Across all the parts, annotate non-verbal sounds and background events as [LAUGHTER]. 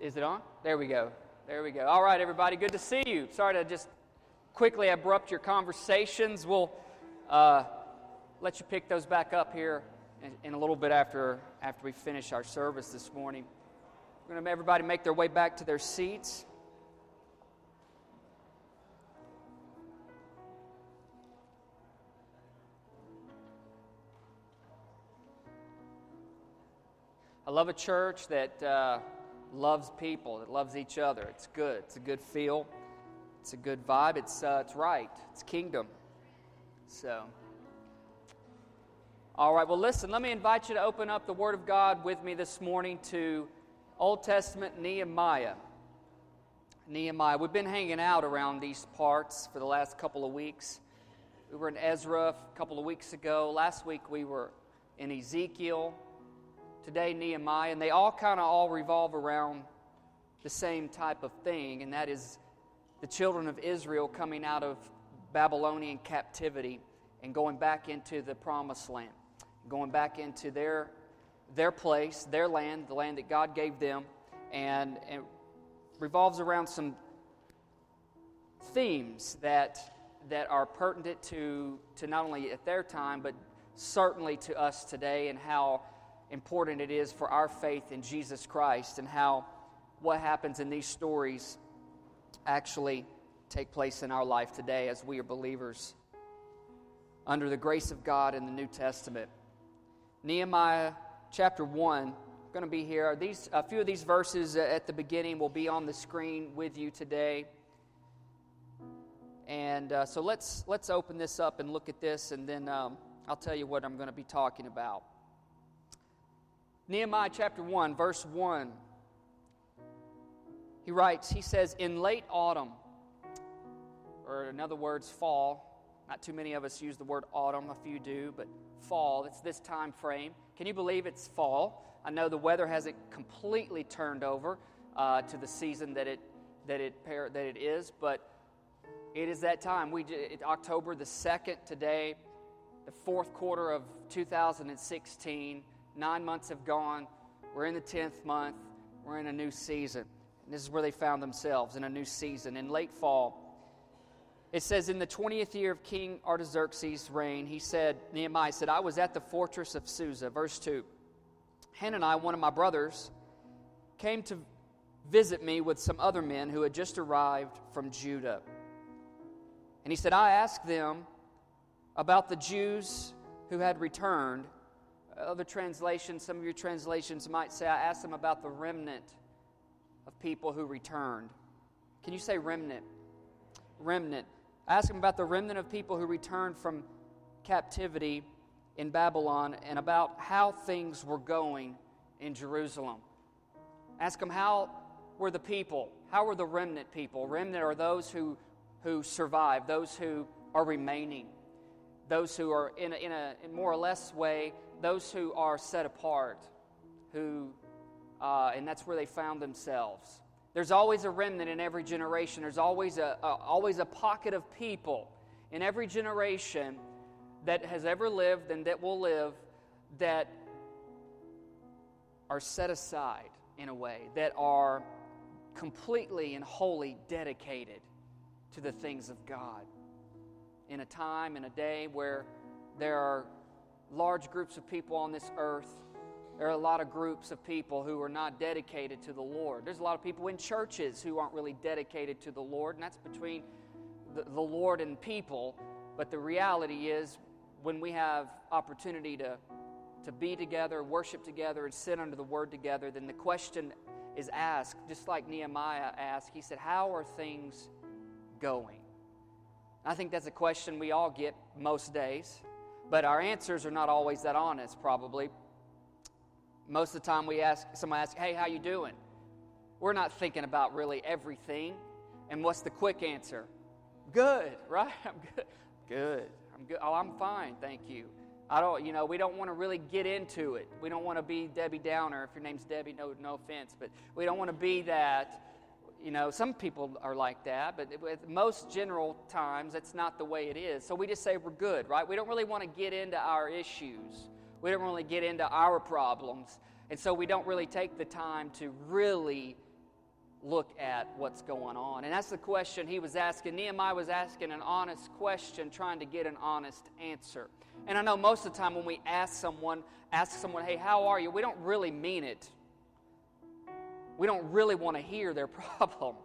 Is it on? There we go. There we go. All right, everybody. Good to see you. Sorry to just quickly abrupt your conversations. We'll uh, let you pick those back up here in, in, a little bit after after we finish our service this morning. We're going to everybody make their way back to their seats. I love a church that. Uh, loves people, that loves each other. It's good. It's a good feel. It's a good vibe. It's, uh, it's right. It's kingdom. So, all right, well, listen, let me invite you to open up the Word of God with me this morning to Old Testament Nehemiah. Nehemiah. We've been hanging out around these parts for the last couple of weeks. We were in Ezra a couple of weeks ago. Last week we were in Ezekiel today Nehemiah, and they all kind of all revolve around the same type of thing, and that is the children of Israel coming out of Babylonian captivity and going back into the promised land, going back into their, their place, their land, the land that God gave them, and it revolves around some themes that, that are pertinent to, to not only at their time, but certainly to us today, and how important it is for our faith in Jesus Christ and how what happens in these stories actually take place in our life today as we are believers under the grace of God in the New Testament. Nehemiah chapter 1 going to be here. These a few of these verses at the beginning will be on the screen with you today. And uh, so let's let's open this up and look at this, and then um, I'll tell you what I'm going to be talking about. Nehemiah chapter 1, verse 1. He writes, he says, In late autumn, or in other words, fall, not too many of us use the word autumn, a few do, but fall, it's this time frame. Can you believe it's fall? I know the weather hasn't completely turned over uh, to the season that it, that, it, that it is, but it is that time. We it, October the 2nd today, the fourth quarter of 2016. Nine months have gone. We're in the 10th month. We're in a new season. And this is where they found themselves in a new season. In late fall, it says, In the 20th year of King Artaxerxes' reign, he said, Nehemiah said, I was at the fortress of Susa. Verse 2. Hanani, one of my brothers, came to visit me with some other men who had just arrived from Judah. And he said, I asked them about the Jews who had returned other translations, some of your translations might say, I asked them about the remnant of people who returned. Can you say remnant? Remnant. I asked them about the remnant of people who returned from captivity in Babylon and about how things were going in Jerusalem. Ask them how were the people, how were the remnant people? Remnant are those who, who survive, those who are remaining, those who are in a, in a in more or less way those who are set apart, who, uh, and that's where they found themselves. There's always a remnant in every generation. There's always a, a, always a pocket of people in every generation that has ever lived and that will live that are set aside in a way, that are completely and wholly dedicated to the things of God. In a time, in a day where there are large groups of people on this earth. There are a lot of groups of people who are not dedicated to the Lord. There's a lot of people in churches who aren't really dedicated to the Lord, and that's between the, the Lord and people. But the reality is, when we have opportunity to, to be together, worship together, and sit under the Word together, then the question is asked, just like Nehemiah asked. He said, How are things going? I think that's a question we all get most days. But our answers are not always that honest, probably. Most of the time we ask, someone asks, hey, how you doing? We're not thinking about really everything. And what's the quick answer? Good, [LAUGHS] right? I'm good. Good. I'm good. Oh, I'm fine, thank you. I don't, you know, we don't want to really get into it. We don't want to be Debbie Downer. If your name's Debbie, no, no offense, but we don't want to be that you know, some people are like that, but with most general times, that's not the way it is. So we just say we're good, right? We don't really want to get into our issues. We don't really get into our problems. And so we don't really take the time to really look at what's going on. And that's the question he was asking. Nehemiah was asking an honest question, trying to get an honest answer. And I know most of the time when we ask someone, ask someone, hey, how are you? We don't really mean it. We don't really want to hear their [LAUGHS] problem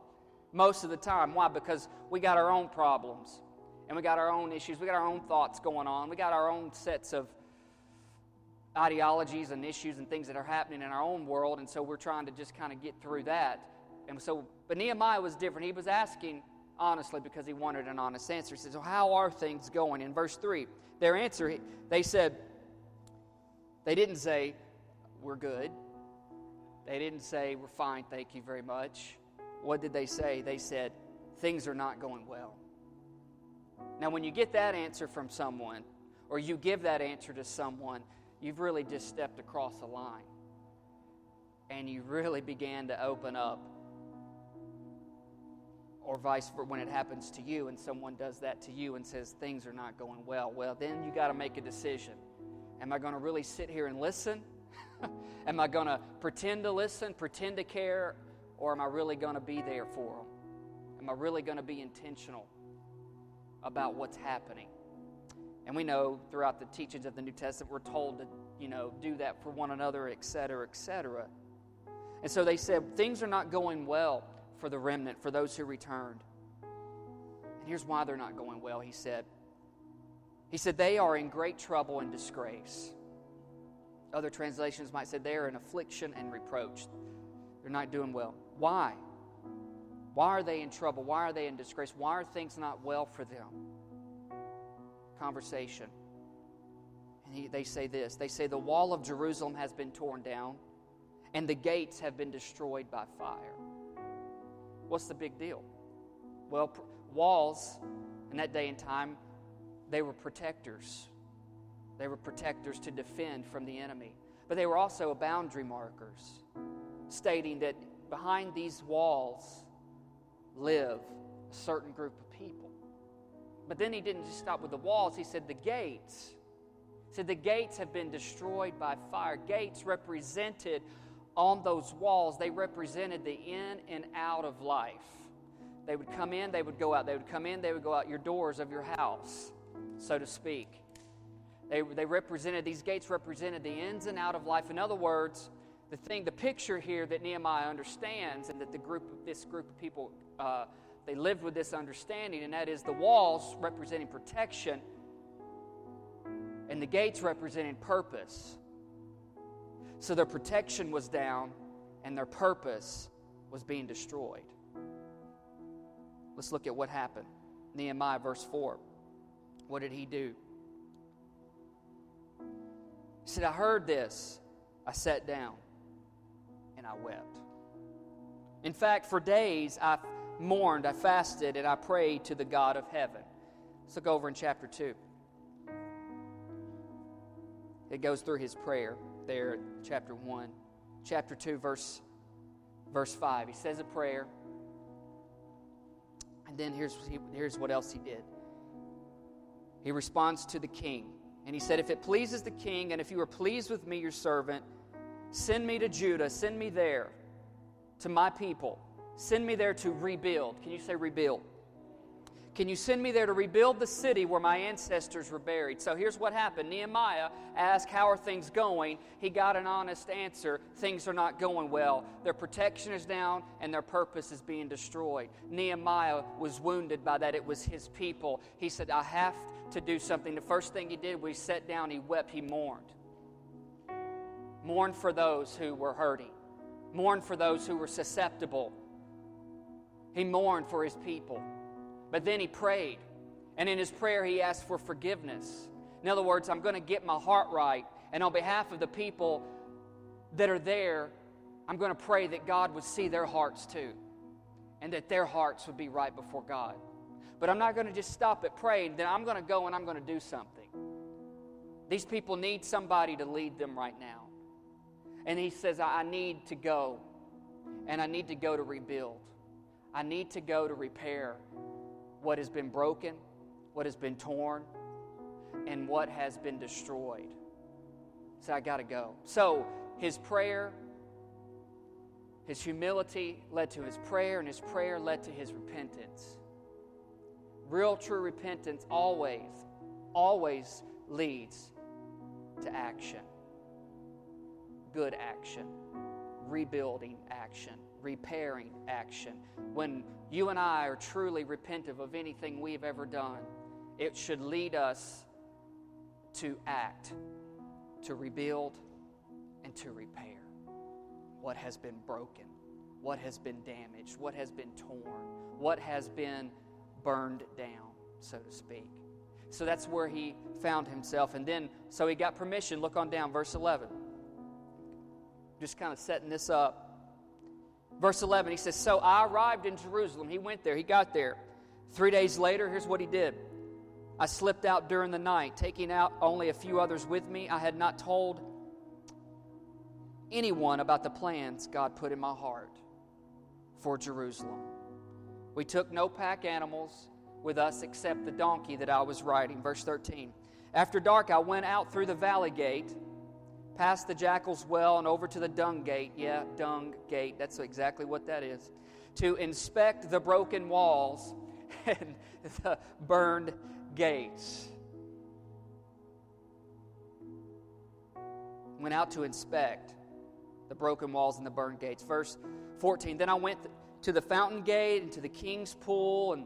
most of the time. Why? Because we got our own problems and we got our own issues. We got our own thoughts going on. We got our own sets of ideologies and issues and things that are happening in our own world. And so we're trying to just kind of get through that. And so, but Nehemiah was different. He was asking honestly because he wanted an honest answer. He says, Well, how are things going? In verse 3, their answer, they said, they didn't say, We're good. They didn't say, We're fine, thank you very much. What did they say? They said, Things are not going well. Now, when you get that answer from someone, or you give that answer to someone, you've really just stepped across a line. And you really began to open up or vice versa when it happens to you and someone does that to you and says things are not going well well then you got to make a decision am i going to really sit here and listen [LAUGHS] am i going to pretend to listen pretend to care or am i really going to be there for them am i really going to be intentional about what's happening and we know throughout the teachings of the new testament we're told to you know do that for one another et cetera, et cetera. and so they said things are not going well for the remnant, for those who returned. And here's why they're not going well, he said. He said, They are in great trouble and disgrace. Other translations might say they are in affliction and reproach. They're not doing well. Why? Why are they in trouble? Why are they in disgrace? Why are things not well for them? Conversation. And he, they say this they say, The wall of Jerusalem has been torn down, and the gates have been destroyed by fire. What's the big deal? Well, pr- walls in that day and time, they were protectors. They were protectors to defend from the enemy. But they were also boundary markers, stating that behind these walls live a certain group of people. But then he didn't just stop with the walls, he said the gates. He said the gates have been destroyed by fire. Gates represented on those walls, they represented the in and out of life. They would come in, they would go out. They would come in, they would go out your doors of your house, so to speak. They, they represented, these gates represented the ins and out of life. In other words, the thing, the picture here that Nehemiah understands and that the group, this group of people, uh, they lived with this understanding, and that is the walls representing protection and the gates representing purpose. So their protection was down and their purpose was being destroyed. Let's look at what happened. Nehemiah, verse 4. What did he do? He said, I heard this. I sat down and I wept. In fact, for days I mourned, I fasted, and I prayed to the God of heaven. Let's look over in chapter 2. It goes through his prayer there, chapter 1. Chapter 2, verse, verse 5. He says a prayer. And then here's, here's what else he did. He responds to the king. And he said, If it pleases the king, and if you are pleased with me, your servant, send me to Judah, send me there to my people, send me there to rebuild. Can you say rebuild? Can you send me there to rebuild the city where my ancestors were buried? So here's what happened Nehemiah asked, How are things going? He got an honest answer. Things are not going well. Their protection is down and their purpose is being destroyed. Nehemiah was wounded by that. It was his people. He said, I have to do something. The first thing he did was he sat down, he wept, he mourned. Mourned for those who were hurting, mourned for those who were susceptible. He mourned for his people. But then he prayed. And in his prayer, he asked for forgiveness. In other words, I'm going to get my heart right. And on behalf of the people that are there, I'm going to pray that God would see their hearts too. And that their hearts would be right before God. But I'm not going to just stop at praying. Then I'm going to go and I'm going to do something. These people need somebody to lead them right now. And he says, I need to go. And I need to go to rebuild. I need to go to repair what has been broken, what has been torn, and what has been destroyed. So I got to go. So his prayer, His humility led to his prayer, and his prayer led to his repentance. Real, true repentance always, always leads to action. Good action, rebuilding action, repairing action. When you and I are truly repentant of anything we've ever done, it should lead us to act, to rebuild, and to repair what has been broken, what has been damaged, what has been torn, what has been burned down, so to speak. So that's where he found himself. And then, so he got permission. Look on down, verse 11. Just kind of setting this up. Verse 11, he says, So I arrived in Jerusalem. He went there, he got there. Three days later, here's what he did I slipped out during the night, taking out only a few others with me. I had not told anyone about the plans God put in my heart for Jerusalem. We took no pack animals with us except the donkey that I was riding. Verse 13. After dark, I went out through the valley gate, past the jackal's well, and over to the dung gate. Yeah, dung gate. That's exactly what that is. To inspect the broken walls [LAUGHS] and the burned gates. Went out to inspect the broken walls and the burned gates. Verse 14 Then I went to the fountain gate and to the king's pool, and,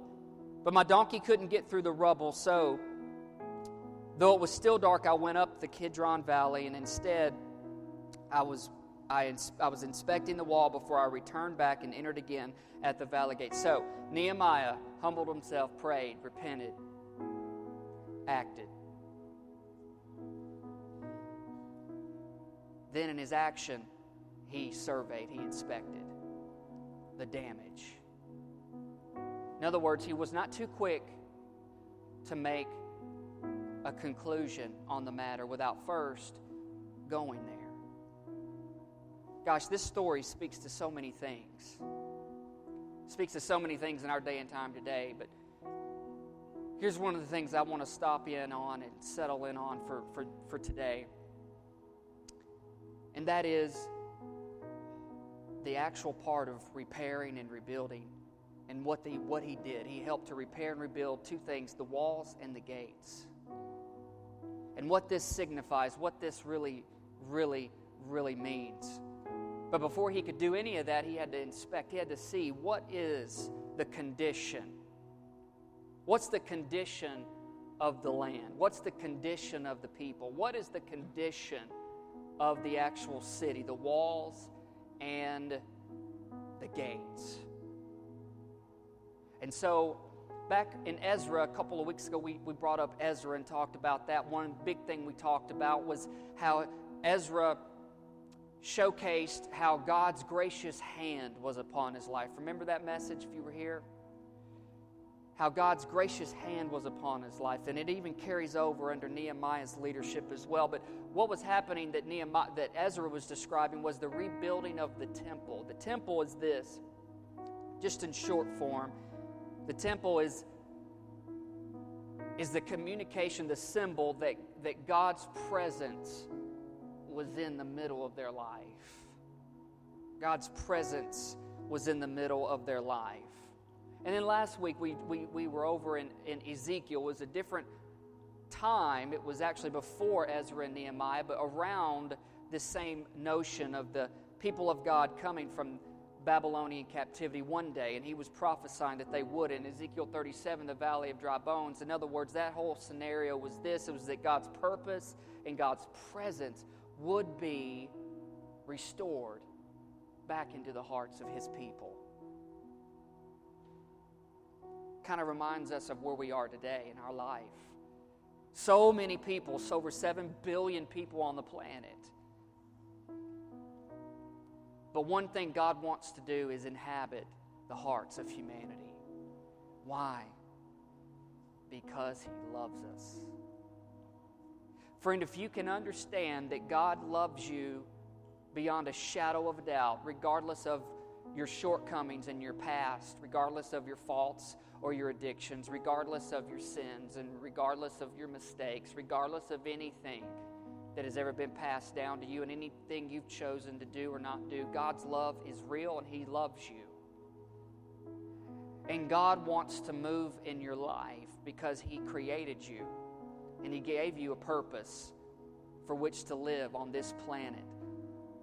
but my donkey couldn't get through the rubble. So, though it was still dark, I went up the Kidron Valley, and instead, I was, I, I was inspecting the wall before I returned back and entered again at the valley gate. So, Nehemiah humbled himself, prayed, repented, acted. Then, in his action, he surveyed, he inspected the damage. In other words, he was not too quick to make a conclusion on the matter without first going there. Gosh, this story speaks to so many things. Speaks to so many things in our day and time today, but here's one of the things I want to stop in on and settle in on for, for, for today. And that is the actual part of repairing and rebuilding and what, the, what he did. He helped to repair and rebuild two things the walls and the gates. And what this signifies, what this really, really, really means. But before he could do any of that, he had to inspect, he had to see what is the condition. What's the condition of the land? What's the condition of the people? What is the condition of the actual city, the walls and the gates. And so, back in Ezra, a couple of weeks ago, we, we brought up Ezra and talked about that. One big thing we talked about was how Ezra showcased how God's gracious hand was upon his life. Remember that message if you were here? how God's gracious hand was upon his life. And it even carries over under Nehemiah's leadership as well. But what was happening that, Nehemiah, that Ezra was describing was the rebuilding of the temple. The temple is this, just in short form. The temple is, is the communication, the symbol that, that God's presence was in the middle of their life. God's presence was in the middle of their life. And then last week we, we, we were over in, in Ezekiel. It was a different time. It was actually before Ezra and Nehemiah, but around the same notion of the people of God coming from Babylonian captivity one day, and he was prophesying that they would. In Ezekiel 37, the valley of dry bones. In other words, that whole scenario was this it was that God's purpose and God's presence would be restored back into the hearts of his people kind of reminds us of where we are today in our life. So many people, so over 7 billion people on the planet. But one thing God wants to do is inhabit the hearts of humanity. Why? Because He loves us. Friend, if you can understand that God loves you beyond a shadow of a doubt, regardless of your shortcomings and your past, regardless of your faults, or your addictions, regardless of your sins and regardless of your mistakes, regardless of anything, that has ever been passed down to you and anything you've chosen to do or not do. God's love is real and He loves you. And God wants to move in your life because He created you and He gave you a purpose for which to live on this planet.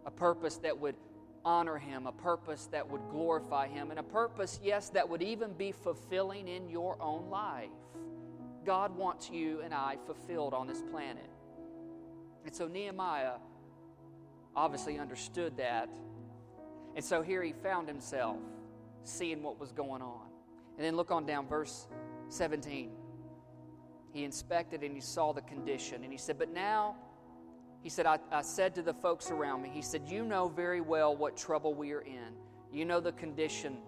A purpose that would honor Him, a purpose that would glorify Him, and a purpose, yes, that would even be fulfilling in your own life. God wants you and I fulfilled on this planet. And so Nehemiah obviously understood that. And so here he found himself seeing what was going on. And then look on down, verse 17. He inspected and he saw the condition. And he said, But now, he said, I, I said to the folks around me, he said, You know very well what trouble we are in. You know the condition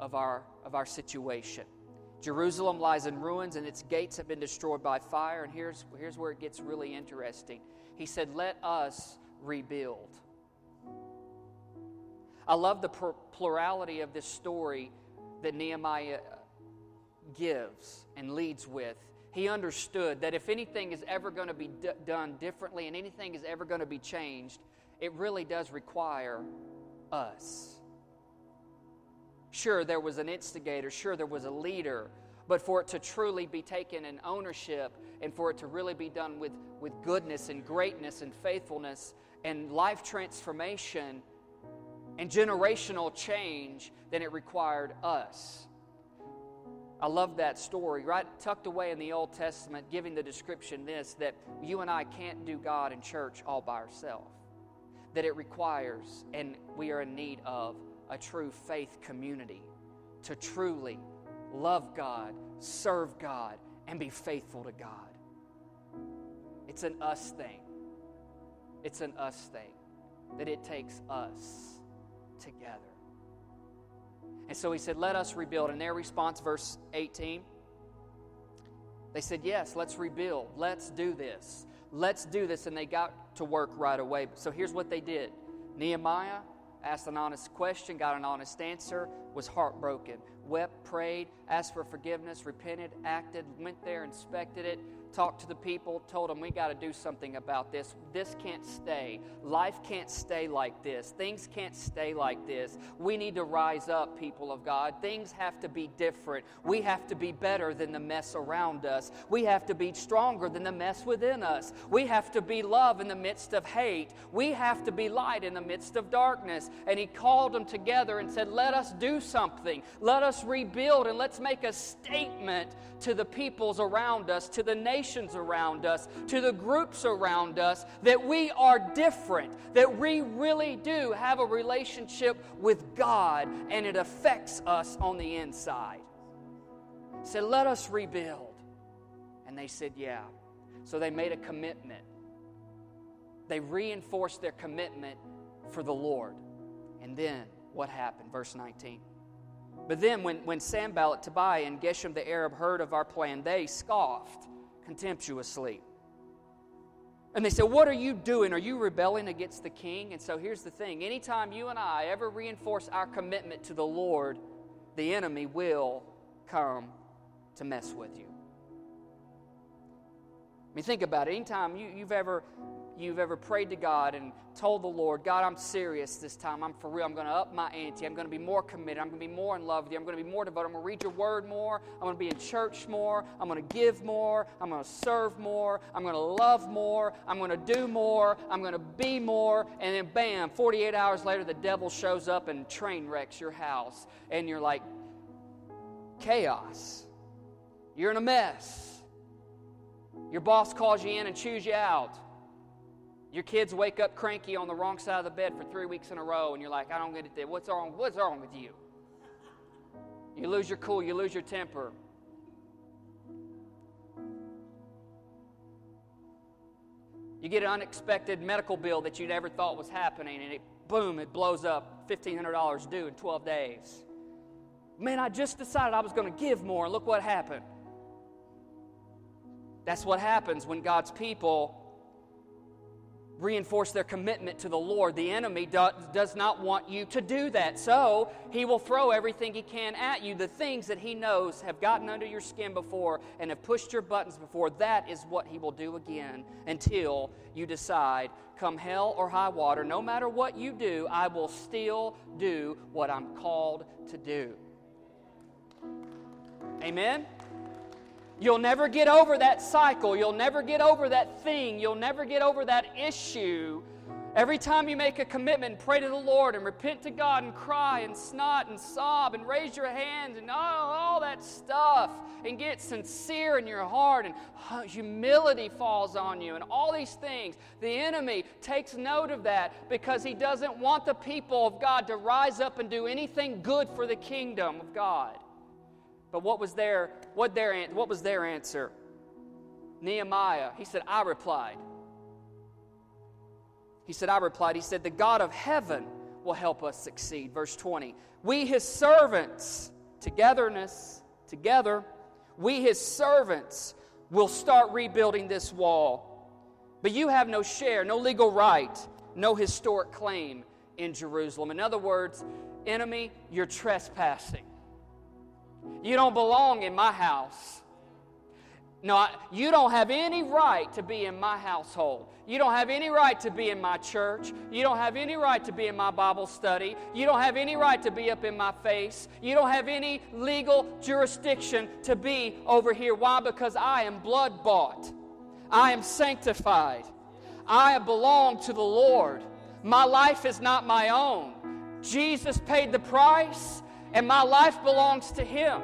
of our, of our situation. Jerusalem lies in ruins and its gates have been destroyed by fire. And here's, here's where it gets really interesting. He said, Let us rebuild. I love the plurality of this story that Nehemiah uh, gives and leads with. He understood that if anything is ever going to be d- done differently and anything is ever going to be changed, it really does require us. Sure, there was an instigator, sure, there was a leader, but for it to truly be taken in ownership and for it to really be done with, with goodness and greatness and faithfulness and life transformation and generational change, then it required us. I love that story, right tucked away in the Old Testament, giving the description this that you and I can't do God in church all by ourselves. That it requires, and we are in need of, a true faith community to truly love God, serve God, and be faithful to God. It's an us thing. It's an us thing that it takes us together. And so he said, Let us rebuild. And their response, verse 18, they said, Yes, let's rebuild. Let's do this. Let's do this. And they got to work right away. So here's what they did Nehemiah asked an honest question, got an honest answer, was heartbroken, wept, prayed, asked for forgiveness, repented, acted, went there, inspected it, talked to the people, told them we got to do something about this. This can't stay. Life can't stay like this. Things can't stay like this. We need to rise up, people of God. Things have to be different. We have to be better than the mess around us. We have to be stronger than the mess within us. We have to be love in the midst of hate. We have to be light in the midst of darkness. And he called them together and said, Let us do something. Let us rebuild and let's make a statement to the peoples around us, to the nations around us, to the groups around us, that we are different, that we really do have a relationship with God and it affects us on the inside. Said, let us rebuild. And they said, yeah. So they made a commitment. They reinforced their commitment for the Lord. And then what happened? Verse 19. But then, when, when Sanballat, Tobiah, and Geshem the Arab heard of our plan, they scoffed contemptuously. And they said, What are you doing? Are you rebelling against the king? And so here's the thing anytime you and I ever reinforce our commitment to the Lord, the enemy will come to mess with you. I mean, think about it. Anytime you, you've ever you've ever prayed to God and told the Lord, God, I'm serious this time. I'm for real. I'm going to up my ante. I'm going to be more committed. I'm going to be more in love with you. I'm going to be more devoted. I'm going to read your word more. I'm going to be in church more. I'm going to give more. I'm going to serve more. I'm going to love more. I'm going to do more. I'm going to be more. And then, bam, 48 hours later, the devil shows up and train wrecks your house. And you're like, chaos. You're in a mess. Your boss calls you in and chews you out. Your kids wake up cranky on the wrong side of the bed for three weeks in a row, and you're like, I don't get it. What's wrong? What's wrong with you? You lose your cool, you lose your temper. You get an unexpected medical bill that you never thought was happening, and it boom, it blows up $1,500 due in 12 days. Man, I just decided I was going to give more, and look what happened. That's what happens when God's people reinforce their commitment to the Lord. The enemy do, does not want you to do that. So he will throw everything he can at you. The things that he knows have gotten under your skin before and have pushed your buttons before, that is what he will do again until you decide, come hell or high water, no matter what you do, I will still do what I'm called to do. Amen? You'll never get over that cycle. You'll never get over that thing. You'll never get over that issue. Every time you make a commitment, pray to the Lord and repent to God and cry and snot and sob and raise your hands and all, all that stuff and get sincere in your heart and humility falls on you and all these things. The enemy takes note of that because he doesn't want the people of God to rise up and do anything good for the kingdom of God. But what was their, what their, what was their answer? Nehemiah, he said, I replied. He said, I replied. He said, The God of heaven will help us succeed. Verse 20. We, his servants, togetherness, together, we, his servants, will start rebuilding this wall. But you have no share, no legal right, no historic claim in Jerusalem. In other words, enemy, you're trespassing. You don't belong in my house. No, you don't have any right to be in my household. You don't have any right to be in my church. You don't have any right to be in my Bible study. You don't have any right to be up in my face. You don't have any legal jurisdiction to be over here. Why? Because I am blood bought. I am sanctified. I belong to the Lord. My life is not my own. Jesus paid the price and my life belongs to Him.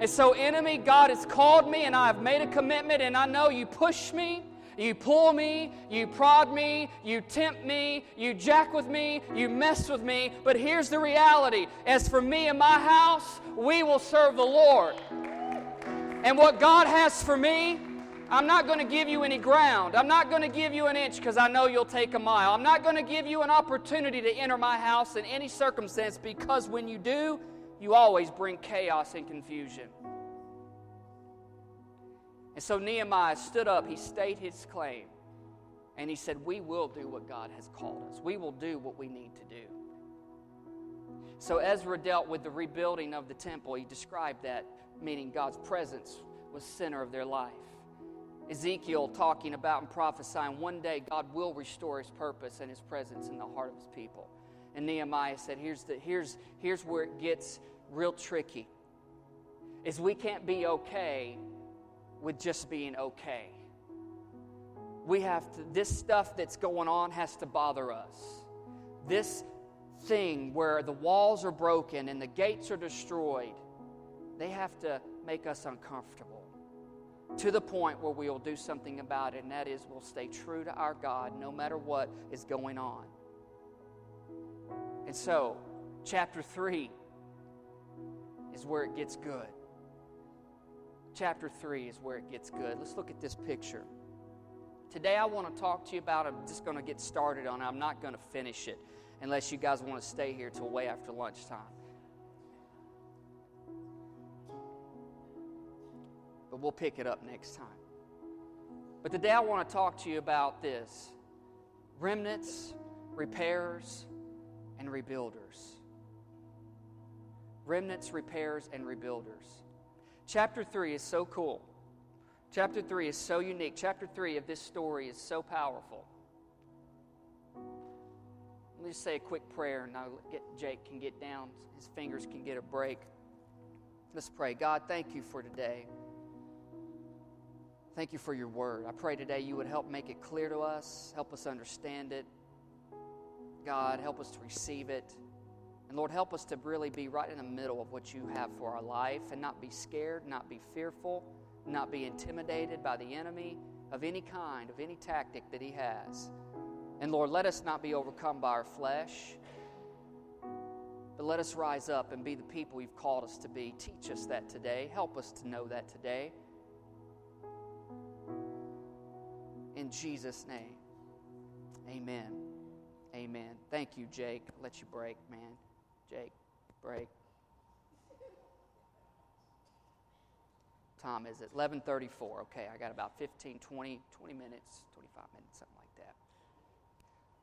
And so, enemy, God has called me, and I have made a commitment, and I know you push me. You pull me, you prod me, you tempt me, you jack with me, you mess with me. But here's the reality as for me and my house, we will serve the Lord. And what God has for me, I'm not going to give you any ground. I'm not going to give you an inch because I know you'll take a mile. I'm not going to give you an opportunity to enter my house in any circumstance because when you do, you always bring chaos and confusion. And so Nehemiah stood up, he stated his claim, and he said, We will do what God has called us, we will do what we need to do. So Ezra dealt with the rebuilding of the temple. He described that, meaning God's presence was center of their life. Ezekiel talking about and prophesying one day God will restore his purpose and his presence in the heart of his people. And Nehemiah said, here's, the, here's, here's where it gets real tricky. Is we can't be okay with just being okay. We have to, this stuff that's going on has to bother us. This thing where the walls are broken and the gates are destroyed, they have to make us uncomfortable to the point where we'll do something about it, and that is we'll stay true to our God no matter what is going on. And so, chapter 3 is where it gets good. Chapter 3 is where it gets good. Let's look at this picture. Today, I want to talk to you about, I'm just going to get started on it. I'm not going to finish it unless you guys want to stay here till way after lunchtime. but we'll pick it up next time. But today I want to talk to you about this remnants, repairs, and rebuilders. Remnants, repairs, and rebuilders. Chapter 3 is so cool. Chapter 3 is so unique. Chapter 3 of this story is so powerful. Let me just say a quick prayer and I'll get Jake can get down. His fingers can get a break. Let's pray. God, thank you for today. Thank you for your word. I pray today you would help make it clear to us, help us understand it. God, help us to receive it. And Lord, help us to really be right in the middle of what you have for our life and not be scared, not be fearful, not be intimidated by the enemy of any kind, of any tactic that he has. And Lord, let us not be overcome by our flesh, but let us rise up and be the people you've called us to be. Teach us that today. Help us to know that today. in Jesus' name. Amen. Amen. Thank you, Jake. Let you break, man. Jake, break. Time is it? 11:34. Okay, I got about 15, 20, 20 minutes, 25 minutes, something like that.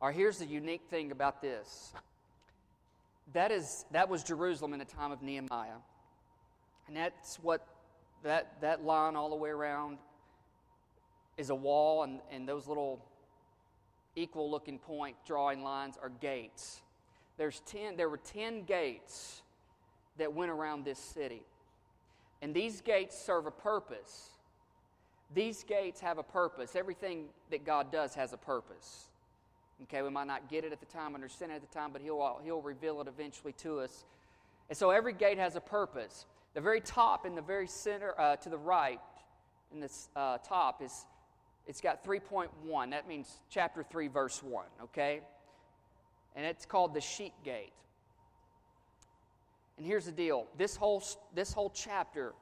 all right here's the unique thing about this. That is that was Jerusalem in the time of Nehemiah. And that's what that that line all the way around is a wall and, and those little equal looking point drawing lines are gates. There's ten, there were 10 gates that went around this city. And these gates serve a purpose. These gates have a purpose. Everything that God does has a purpose. Okay, we might not get it at the time, understand it at the time, but He'll, he'll reveal it eventually to us. And so every gate has a purpose. The very top in the very center, uh, to the right, in this uh, top, is it's got 3.1. That means chapter 3, verse 1, okay? And it's called the sheep gate. And here's the deal this whole, this whole chapter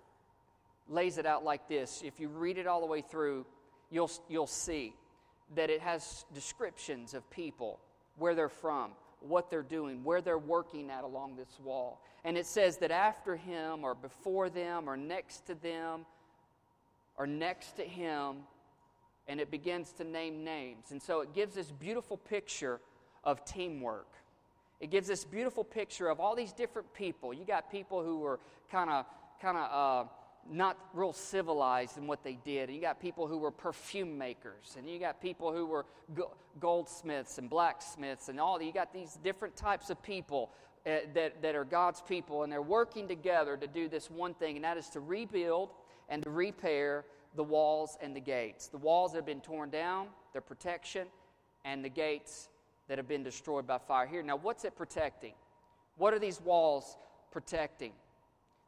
lays it out like this. If you read it all the way through, you'll, you'll see that it has descriptions of people, where they're from, what they're doing, where they're working at along this wall. And it says that after him, or before them, or next to them, or next to him, and it begins to name names. And so it gives this beautiful picture of teamwork. It gives this beautiful picture of all these different people. You got people who were kind of, kind of, uh, not real civilized in what they did. And you got people who were perfume makers, and you got people who were goldsmiths and blacksmiths, and all. You got these different types of people uh, that, that are God's people, and they're working together to do this one thing, and that is to rebuild and to repair the walls and the gates. The walls that have been torn down, their protection, and the gates that have been destroyed by fire. Here, now, what's it protecting? What are these walls protecting?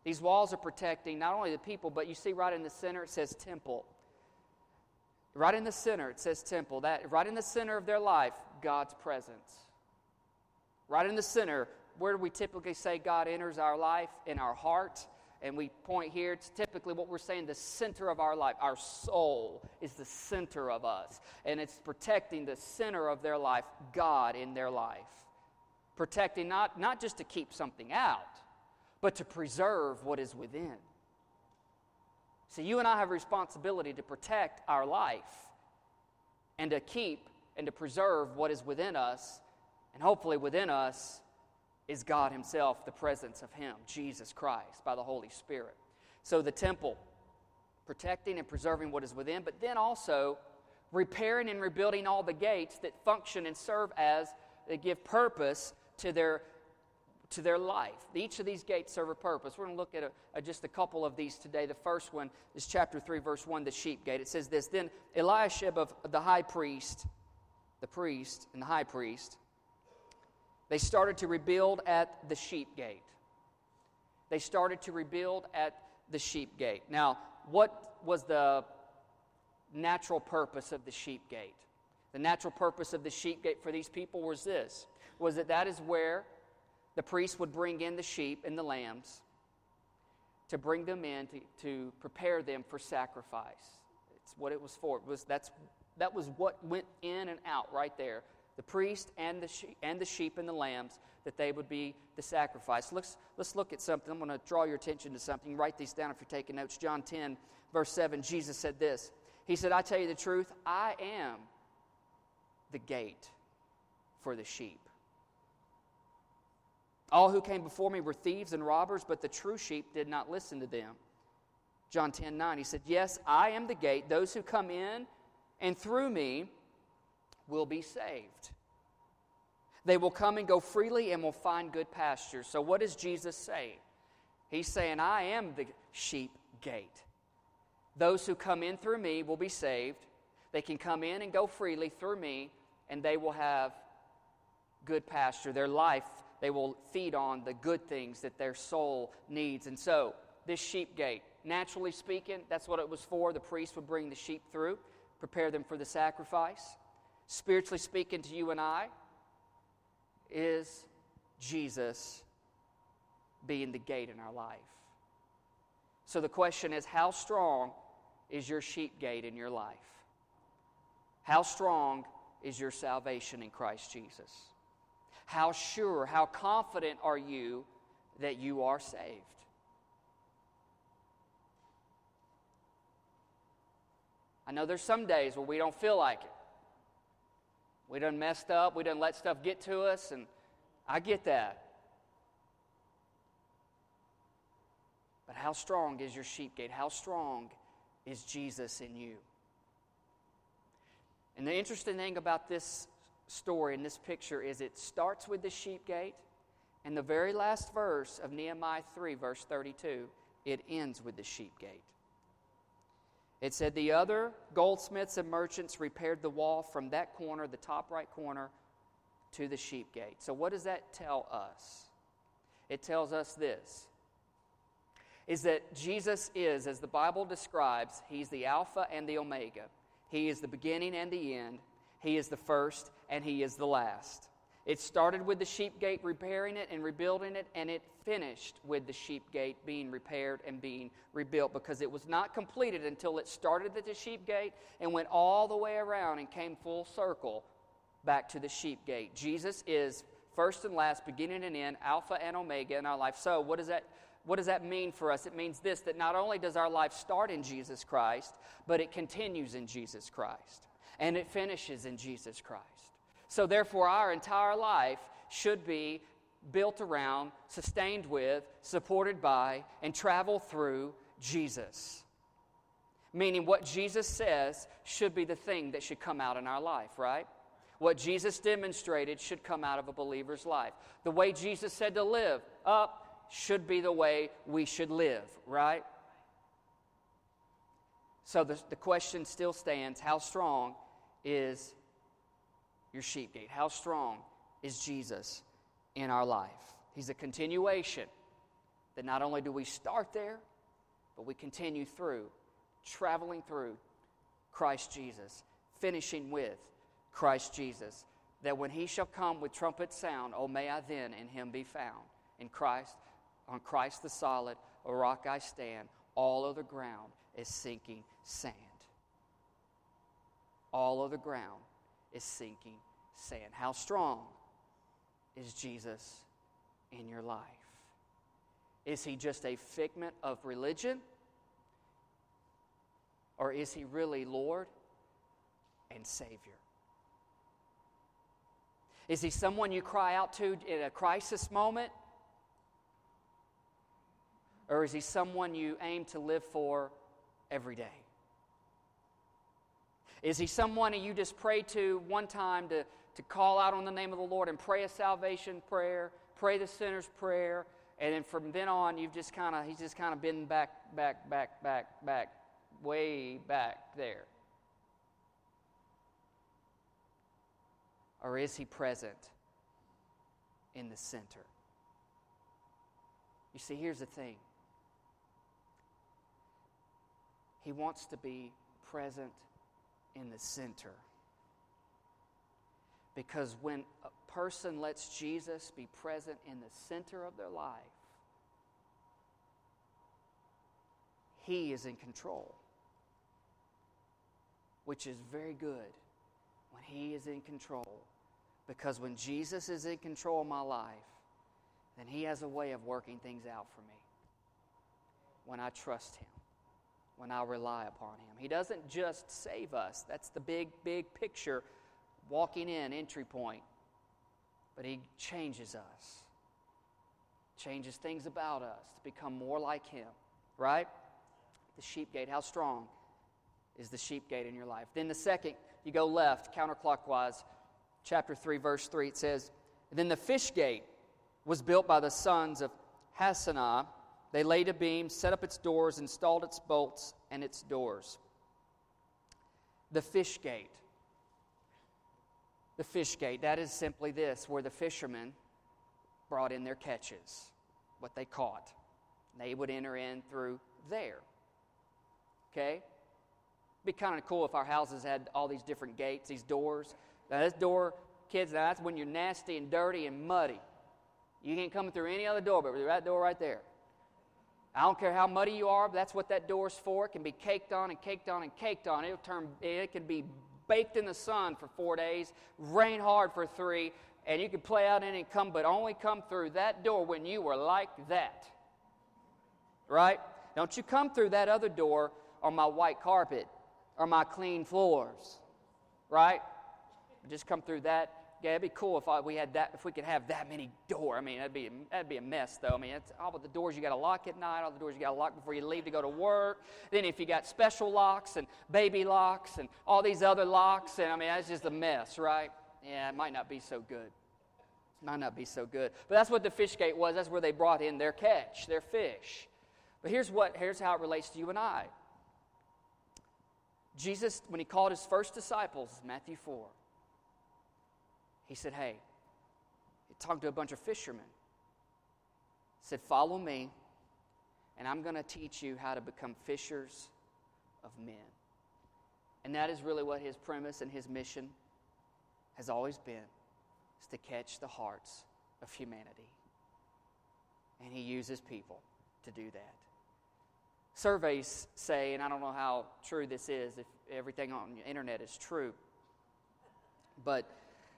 These walls are protecting not only the people, but you see right in the center it says temple. Right in the center it says temple. That right in the center of their life, God's presence. Right in the center, where do we typically say God enters our life? In our heart and we point here, it's typically what we're saying the center of our life. Our soul is the center of us. And it's protecting the center of their life, God in their life. Protecting not, not just to keep something out, but to preserve what is within. So you and I have a responsibility to protect our life and to keep and to preserve what is within us, and hopefully within us is God Himself, the presence of Him, Jesus Christ, by the Holy Spirit. So the temple, protecting and preserving what is within, but then also repairing and rebuilding all the gates that function and serve as, they give purpose to their to their life. Each of these gates serve a purpose. We're going to look at a, a, just a couple of these today. The first one is chapter 3, verse 1, the sheep gate. It says this Then Eliashib of the high priest, the priest and the high priest, they started to rebuild at the sheep gate. They started to rebuild at the sheep gate. Now, what was the natural purpose of the sheep gate? The natural purpose of the sheep gate for these people was this was that that is where the priest would bring in the sheep and the lambs to bring them in to, to prepare them for sacrifice. It's what it was for. It was, that's, that was what went in and out right there the priest and the, sheep, and the sheep and the lambs, that they would be the sacrifice. Let's, let's look at something. I'm going to draw your attention to something. Write these down if you're taking notes. John 10, verse 7, Jesus said this. He said, I tell you the truth, I am the gate for the sheep. All who came before me were thieves and robbers, but the true sheep did not listen to them. John 10 9, he said, Yes, I am the gate. Those who come in and through me will be saved. They will come and go freely and will find good pasture. So, what does Jesus say? He's saying, I am the sheep gate. Those who come in through me will be saved. They can come in and go freely through me, and they will have good pasture. Their life, they will feed on the good things that their soul needs. And so, this sheep gate, naturally speaking, that's what it was for. The priest would bring the sheep through, prepare them for the sacrifice spiritually speaking to you and I, is Jesus being the gate in our life. So the question is how strong is your sheep gate in your life? How strong is your salvation in Christ Jesus? How sure, how confident are you that you are saved? I know there's some days where we don't feel like it. We done messed up. We done let stuff get to us, and I get that. But how strong is your sheep gate? How strong is Jesus in you? And the interesting thing about this story and this picture is it starts with the sheep gate, and the very last verse of Nehemiah 3, verse 32, it ends with the sheep gate. It said, The other goldsmiths and merchants repaired the wall from that corner, the top right corner, to the sheep gate. So, what does that tell us? It tells us this is that Jesus is, as the Bible describes, He's the Alpha and the Omega. He is the beginning and the end. He is the first and He is the last. It started with the sheep gate repairing it and rebuilding it, and it finished with the sheep gate being repaired and being rebuilt because it was not completed until it started at the sheep gate and went all the way around and came full circle back to the sheep gate. Jesus is first and last, beginning and end, Alpha and Omega in our life. So, what does that what does that mean for us? It means this that not only does our life start in Jesus Christ, but it continues in Jesus Christ and it finishes in Jesus Christ. So, therefore, our entire life should be built around, sustained with, supported by, and travel through Jesus. Meaning, what Jesus says should be the thing that should come out in our life, right? What Jesus demonstrated should come out of a believer's life. The way Jesus said to live up should be the way we should live, right? So the, the question still stands how strong is your sheep gate? How strong is Jesus in our life? He's a continuation that not only do we start there, but we continue through, traveling through Christ Jesus, finishing with Christ Jesus. That when he shall come with trumpet sound, oh, may I then in him be found. In Christ, on Christ the solid, a rock I stand, all of the ground is sinking sand. All of the ground is sinking sand. How strong is Jesus in your life? Is he just a figment of religion? Or is he really Lord and Savior? Is he someone you cry out to in a crisis moment? Or is he someone you aim to live for every day? Is he someone that you just pray to one time to, to call out on the name of the Lord and pray a salvation prayer, pray the sinner's prayer, and then from then on you've just kind of he's just kind of been back, back, back, back, back, way back there. Or is he present in the center? You see, here's the thing. He wants to be present in the center. Because when a person lets Jesus be present in the center of their life, He is in control, which is very good when He is in control. Because when Jesus is in control of my life, then He has a way of working things out for me when I trust Him when I rely upon Him. He doesn't just save us, that's the big, big picture, walking in, entry point. But He changes us, changes things about us to become more like Him, right? The sheep gate, how strong is the sheep gate in your life? Then the second, you go left, counterclockwise, chapter 3, verse 3, it says, Then the fish gate was built by the sons of Hassenaah they laid a beam, set up its doors, installed its bolts and its doors. The fish gate. The fish gate, that is simply this where the fishermen brought in their catches, what they caught. They would enter in through there. Okay? Be kind of cool if our houses had all these different gates, these doors. Now, this door, kids, now that's when you're nasty and dirty and muddy. You can't come through any other door, but that door right there. I don't care how muddy you are, that's what that door's for. It can be caked on and caked on and caked on. It'll turn, it can be baked in the sun for four days, rain hard for three, and you can play out in and come, but only come through that door when you were like that. Right? Don't you come through that other door on my white carpet or my clean floors. Right? just come through that yeah, it'd be cool if I, we had that, if we could have that many doors. I mean, that'd be that'd be a mess, though. I mean, it's all the doors you got to lock at night, all the doors you got to lock before you leave to go to work. Then if you got special locks and baby locks and all these other locks, and I mean, that's just a mess, right? Yeah, it might not be so good. It might not be so good. But that's what the fish gate was. That's where they brought in their catch, their fish. But here's what here's how it relates to you and I. Jesus, when he called his first disciples, Matthew 4, he said, Hey, he talked to a bunch of fishermen. He said, Follow me, and I'm going to teach you how to become fishers of men. And that is really what his premise and his mission has always been, is to catch the hearts of humanity. And he uses people to do that. Surveys say, and I don't know how true this is, if everything on the internet is true, but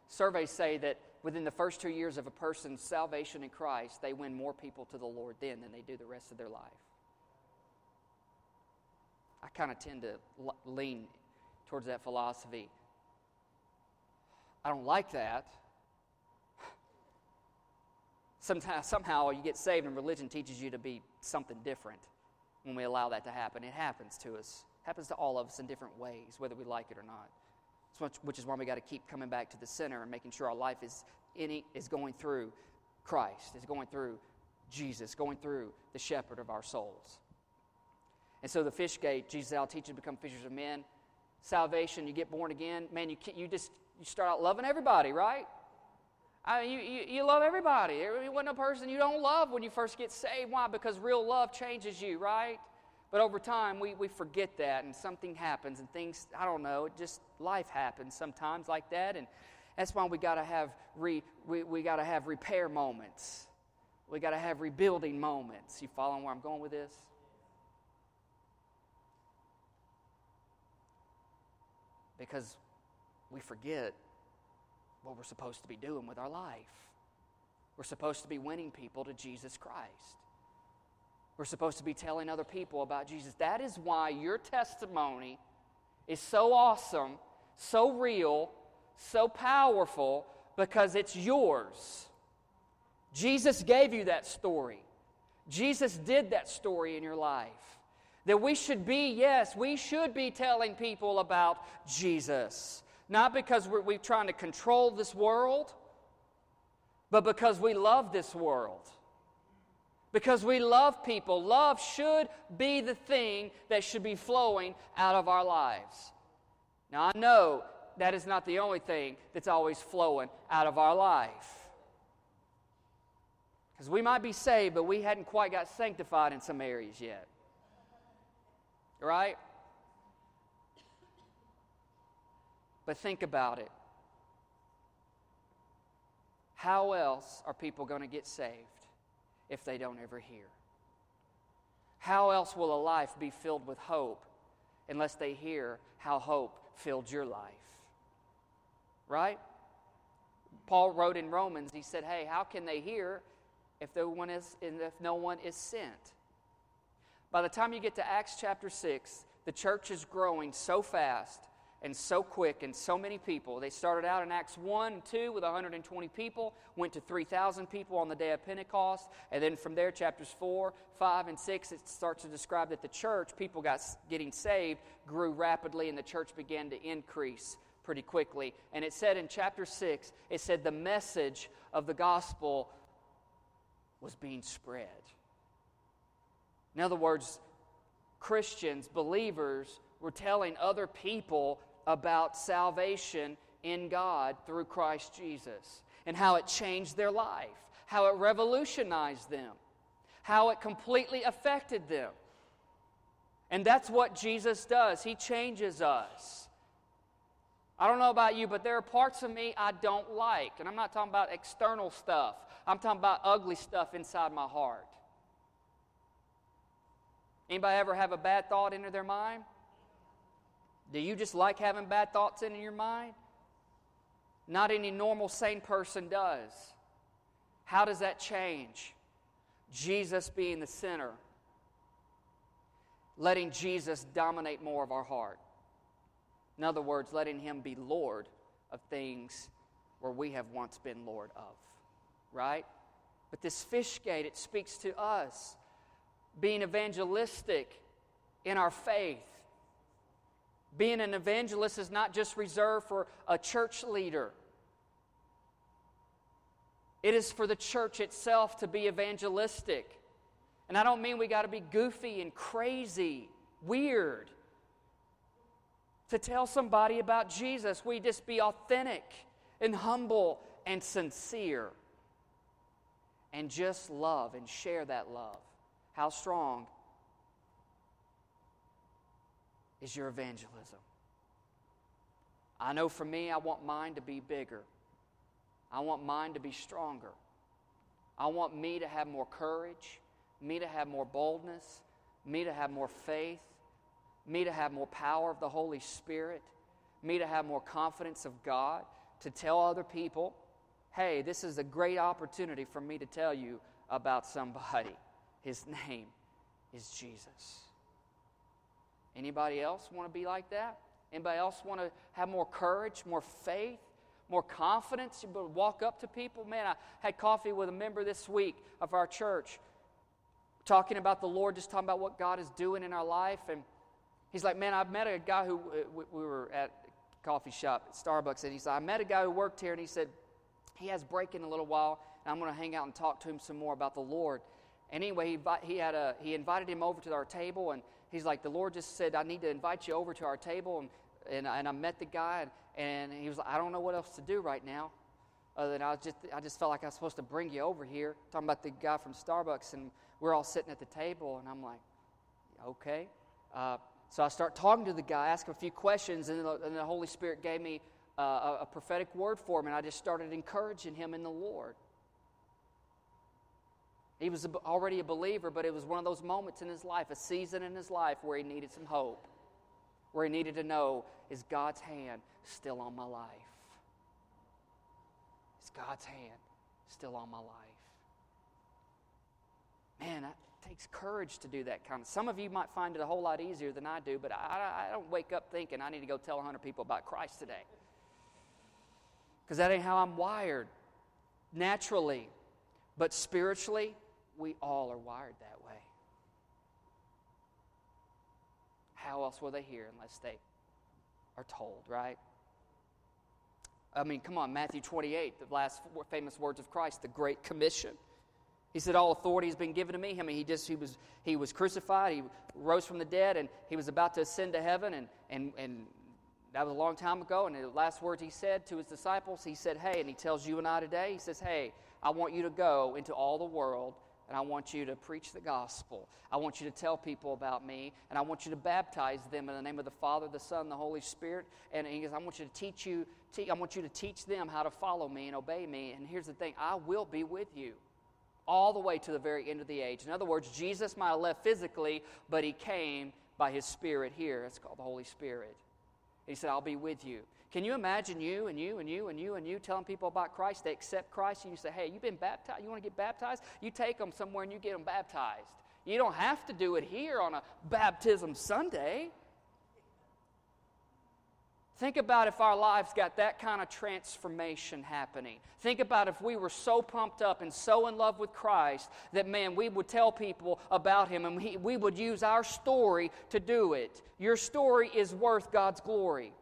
Surveys say that within the first two years of a person's salvation in Christ, they win more people to the Lord then than they do the rest of their life. I kind of tend to lean towards that philosophy. I don't like that. [SIGHS] Sometimes, somehow you get saved and religion teaches you to be something different when we allow that to happen. It happens to us. It happens to all of us in different ways, whether we like it or not which is why we got to keep coming back to the center and making sure our life is, in, is going through Christ, is going through Jesus, going through the shepherd of our souls. And so the fish gate, Jesus, I'll teach you to become fishers of men. Salvation, you get born again, man, you, you just you start out loving everybody, right? I mean, you, you, you love everybody. You wasn't a person you don't love when you first get saved. Why? Because real love changes you, right? But over time, we, we forget that, and something happens, and things, I don't know, just life happens sometimes like that. And that's why we got to have re, we, we got to have repair moments. We got to have rebuilding moments. You following where I'm going with this? Because we forget what we're supposed to be doing with our life. We're supposed to be winning people to Jesus Christ. We're supposed to be telling other people about Jesus. That is why your testimony is so awesome, so real, so powerful, because it's yours. Jesus gave you that story. Jesus did that story in your life. That we should be, yes, we should be telling people about Jesus. Not because we're, we're trying to control this world, but because we love this world because we love people. Love should be the thing that should be flowing out of our lives. Now, I know that is not the only thing that's always flowing out of our life. Because we might be saved, but we hadn't quite got sanctified in some areas yet. Right? But think about it. How else are people going to get saved? If they don't ever hear? How else will a life be filled with hope unless they hear how hope filled your life? Right? Paul wrote in Romans, he said, Hey, how can they hear if no one is, if no one is sent? By the time you get to Acts chapter 6, the church is growing so fast and so quick and so many people. They started out in Acts 1 and 2 with 120 people, went to 3,000 people on the day of Pentecost, and then from there, chapters 4, 5, and 6, it starts to describe that the church, people got getting saved, grew rapidly, and the church began to increase pretty quickly. And it said in chapter 6, it said the message of the gospel was being spread. In other words, Christians, believers, were telling other people about salvation in God through Christ Jesus and how it changed their life, how it revolutionized them, how it completely affected them. And that's what Jesus does. He changes us. I don't know about you, but there are parts of me I don't like. And I'm not talking about external stuff, I'm talking about ugly stuff inside my heart. Anybody ever have a bad thought enter their mind? Do you just like having bad thoughts in your mind? Not any normal, sane person does. How does that change? Jesus being the center, letting Jesus dominate more of our heart. In other words, letting Him be Lord of things where we have once been Lord of, right? But this fish gate, it speaks to us being evangelistic in our faith. Being an evangelist is not just reserved for a church leader. It is for the church itself to be evangelistic. And I don't mean we got to be goofy and crazy, weird. To tell somebody about Jesus, we just be authentic and humble and sincere. And just love and share that love. How strong is your evangelism? I know for me, I want mine to be bigger. I want mine to be stronger. I want me to have more courage, me to have more boldness, me to have more faith, me to have more power of the Holy Spirit, me to have more confidence of God, to tell other people, hey, this is a great opportunity for me to tell you about somebody. His name is Jesus. Anybody else want to be like that? Anybody else want to have more courage, more faith? more confidence, you walk up to people. Man, I had coffee with a member this week of our church talking about the Lord, just talking about what God is doing in our life. And he's like, Man, I've met a guy who, uh, we were at a coffee shop at Starbucks, and he said, I met a guy who worked here, and he said, he has break in a little while, and I'm going to hang out and talk to him some more about the Lord. And anyway, he, he, had a, he invited him over to our table, and he's like, The Lord just said, I need to invite you over to our table. And, and, and I met the guy, and, and he was like, I don't know what else to do right now. Other than I just, I just felt like I was supposed to bring you over here. Talking about the guy from Starbucks, and we're all sitting at the table, and I'm like, okay. Uh, so I start talking to the guy, ask him a few questions, and the, and the Holy Spirit gave me uh, a, a prophetic word for him, and I just started encouraging him in the Lord. He was already a believer, but it was one of those moments in his life, a season in his life where he needed some hope, where he needed to know is God's hand still on my life? Is God's hand still on my life? Man, it takes courage to do that kind of. Some of you might find it a whole lot easier than I do, but I, I don't wake up thinking I need to go tell 100 people about Christ today. Because that ain't how I'm wired naturally. But spiritually, we all are wired that way. How else will they hear unless they are told, right? I mean, come on, Matthew 28, the last famous words of Christ, the Great Commission. He said, All authority has been given to me. I mean, he just he was he was crucified, he rose from the dead, and he was about to ascend to heaven, and and and that was a long time ago. And the last words he said to his disciples, he said, Hey, and he tells you and I today, he says, Hey, I want you to go into all the world and I want you to preach the gospel. I want you to tell people about me, and I want you to baptize them in the name of the Father, the Son, the Holy Spirit. And he goes, I want you to teach you, te- I want you to teach them how to follow me and obey me. And here's the thing: I will be with you all the way to the very end of the age. In other words, Jesus might have left physically, but he came by his Spirit here. It's called the Holy Spirit. He said, I'll be with you. Can you imagine you and you and you and you and you telling people about Christ? They accept Christ, and you say, Hey, you've been baptized. You want to get baptized? You take them somewhere and you get them baptized. You don't have to do it here on a baptism Sunday. Think about if our lives got that kind of transformation happening. Think about if we were so pumped up and so in love with Christ that, man, we would tell people about Him and we, we would use our story to do it. Your story is worth God's glory.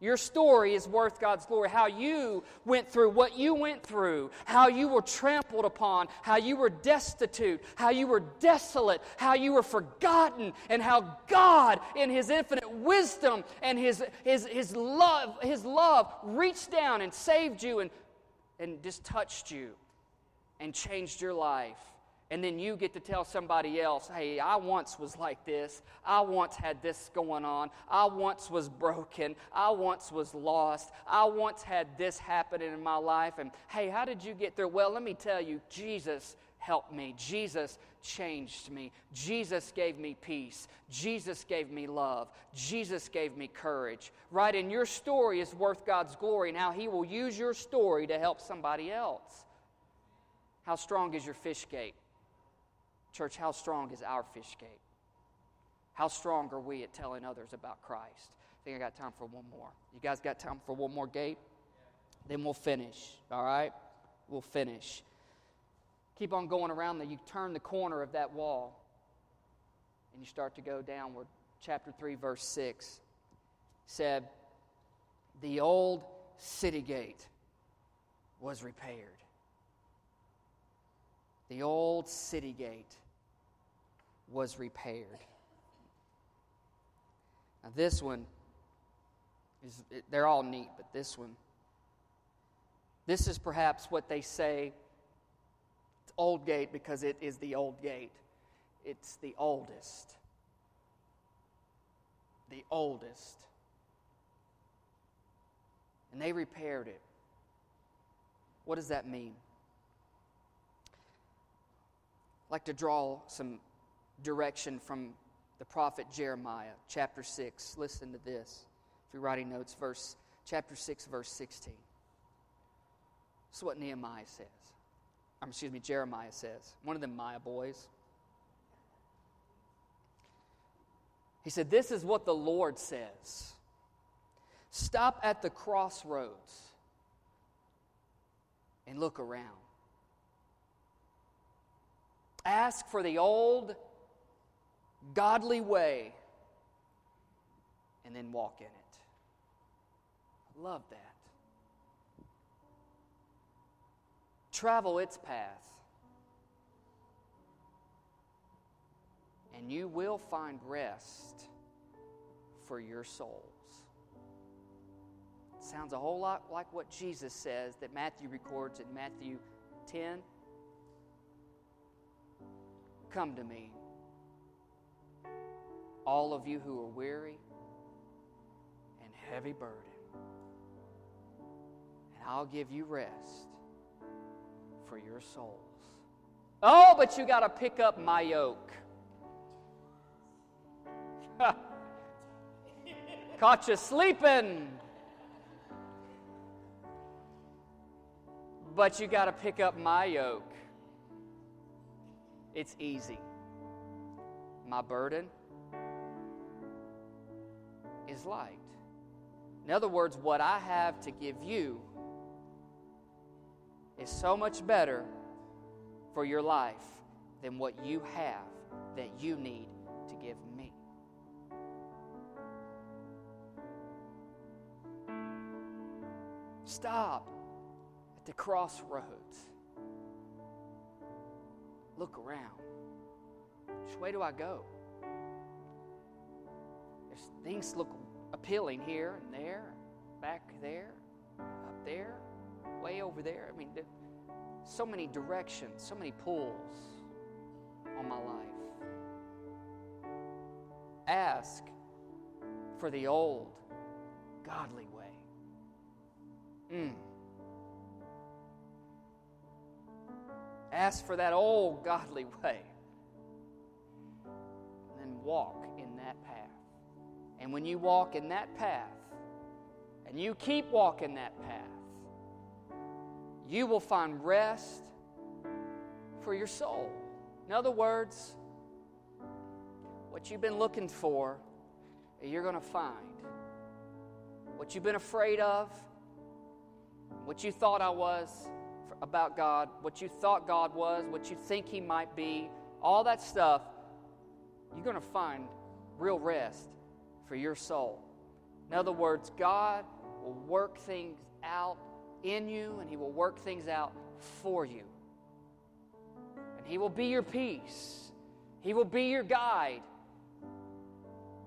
Your story is worth God's glory. How you went through what you went through, how you were trampled upon, how you were destitute, how you were desolate, how you were forgotten, and how God, in His infinite wisdom and His, His, His, love, His love, reached down and saved you and, and just touched you and changed your life. And then you get to tell somebody else, hey, I once was like this. I once had this going on. I once was broken. I once was lost. I once had this happening in my life. And hey, how did you get there? Well, let me tell you, Jesus helped me. Jesus changed me. Jesus gave me peace. Jesus gave me love. Jesus gave me courage. Right? And your story is worth God's glory. Now, He will use your story to help somebody else. How strong is your fish gate? Church, how strong is our fish gate? How strong are we at telling others about Christ? I think I got time for one more. You guys got time for one more gate? Then we'll finish, all right? We'll finish. Keep on going around there. You turn the corner of that wall and you start to go downward. Chapter 3, verse 6 said, The old city gate was repaired. The old city gate was repaired. Now, this one is, they're all neat, but this one, this is perhaps what they say it's old gate because it is the old gate. It's the oldest. The oldest. And they repaired it. What does that mean? Like to draw some direction from the prophet Jeremiah, chapter 6. Listen to this. If you're writing notes, verse chapter 6, verse 16. This is what Nehemiah says. Um, excuse me, Jeremiah says. One of them Maya boys. He said, This is what the Lord says. Stop at the crossroads and look around. Ask for the old godly way and then walk in it. Love that. Travel its path. And you will find rest for your souls. Sounds a whole lot like what Jesus says that Matthew records in Matthew 10. Come to me, all of you who are weary and heavy burden, and I'll give you rest for your souls. Oh, but you got to pick up my yoke. Caught you sleeping. But you got to pick up my yoke. It's easy. My burden is light. In other words, what I have to give you is so much better for your life than what you have that you need to give me. Stop at the crossroads. Look around. Which way do I go? There's things look appealing here and there, back there, up there, way over there. I mean, so many directions, so many pulls on my life. Ask for the old, godly way. Mm. Ask for that old godly way. And then walk in that path. And when you walk in that path, and you keep walking that path, you will find rest for your soul. In other words, what you've been looking for, you're going to find. What you've been afraid of, what you thought I was about God, what you thought God was, what you think He might be, all that stuff, you're going to find real rest for your soul. In other words, God will work things out in you and He will work things out for you. And He will be your peace, He will be your guide,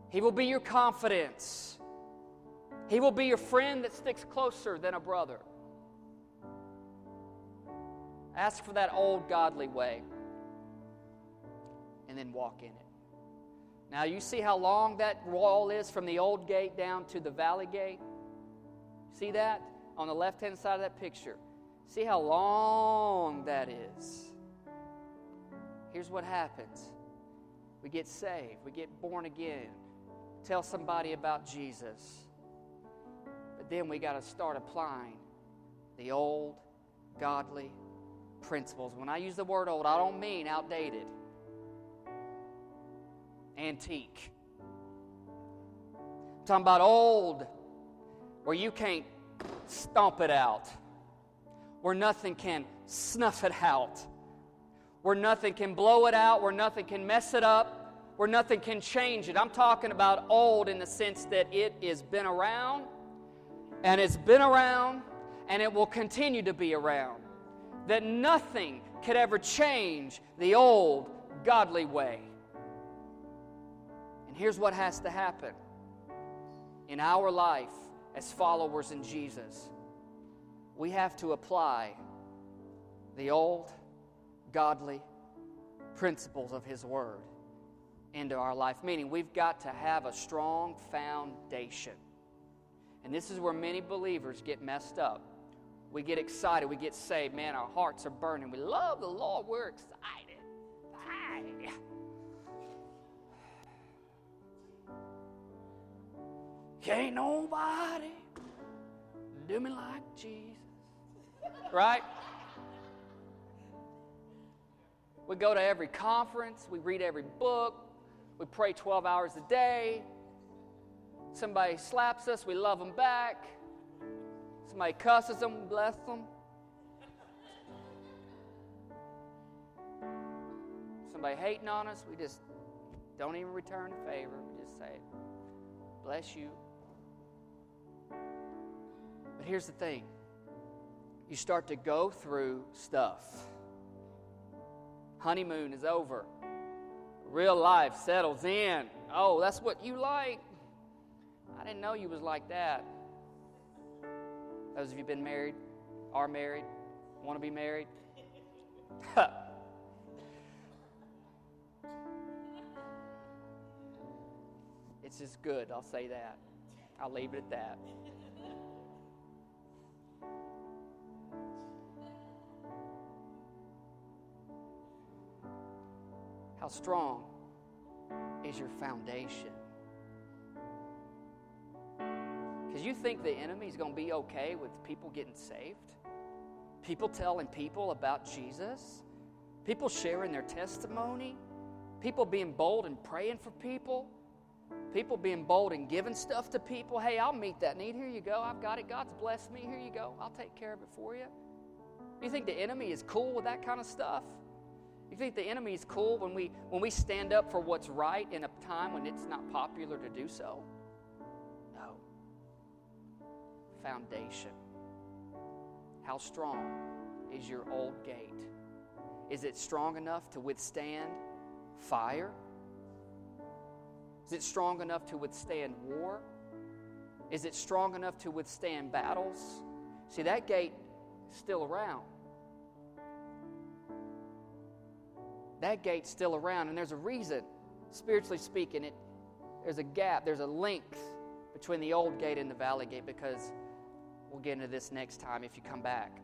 He will be your confidence, He will be your friend that sticks closer than a brother. Ask for that old godly way and then walk in it. Now, you see how long that wall is from the old gate down to the valley gate? See that on the left hand side of that picture? See how long that is. Here's what happens we get saved, we get born again, tell somebody about Jesus. But then we got to start applying the old godly principles. When I use the word old, I don't mean outdated antique. I'm talking about old, where you can't stomp it out, where nothing can snuff it out, where nothing can blow it out, where nothing can mess it up, where nothing can change it. I'm talking about old in the sense that it has been around and it's been around and it will continue to be around. That nothing could ever change the old godly way. And here's what has to happen in our life as followers in Jesus we have to apply the old godly principles of His Word into our life. Meaning, we've got to have a strong foundation. And this is where many believers get messed up. We get excited, we get saved. Man, our hearts are burning. We love the Lord, we're excited. Hey. Can't nobody do me like Jesus. Right? We go to every conference, we read every book, we pray 12 hours a day. Somebody slaps us, we love them back. Somebody cusses them, bless them. Somebody hating on us, we just don't even return the favor. We just say, bless you. But here's the thing you start to go through stuff. Honeymoon is over. Real life settles in. Oh, that's what you like. I didn't know you was like that. Those of you been married, are married, want to be married. [LAUGHS] it's just good, I'll say that. I'll leave it at that. How strong is your foundation? Because you think the enemy is going to be okay with people getting saved? People telling people about Jesus? People sharing their testimony? People being bold and praying for people? People being bold and giving stuff to people? Hey, I'll meet that need. Here you go. I've got it. God's blessed me. Here you go. I'll take care of it for you. You think the enemy is cool with that kind of stuff? You think the enemy is cool when we when we stand up for what's right in a time when it's not popular to do so? Foundation. How strong is your old gate? Is it strong enough to withstand fire? Is it strong enough to withstand war? Is it strong enough to withstand battles? See, that gate is still around. that gate's still around, and there's a reason, spiritually speaking, it there's a gap, there's a length between the old gate and the valley gate because we'll get into this next time if you come back.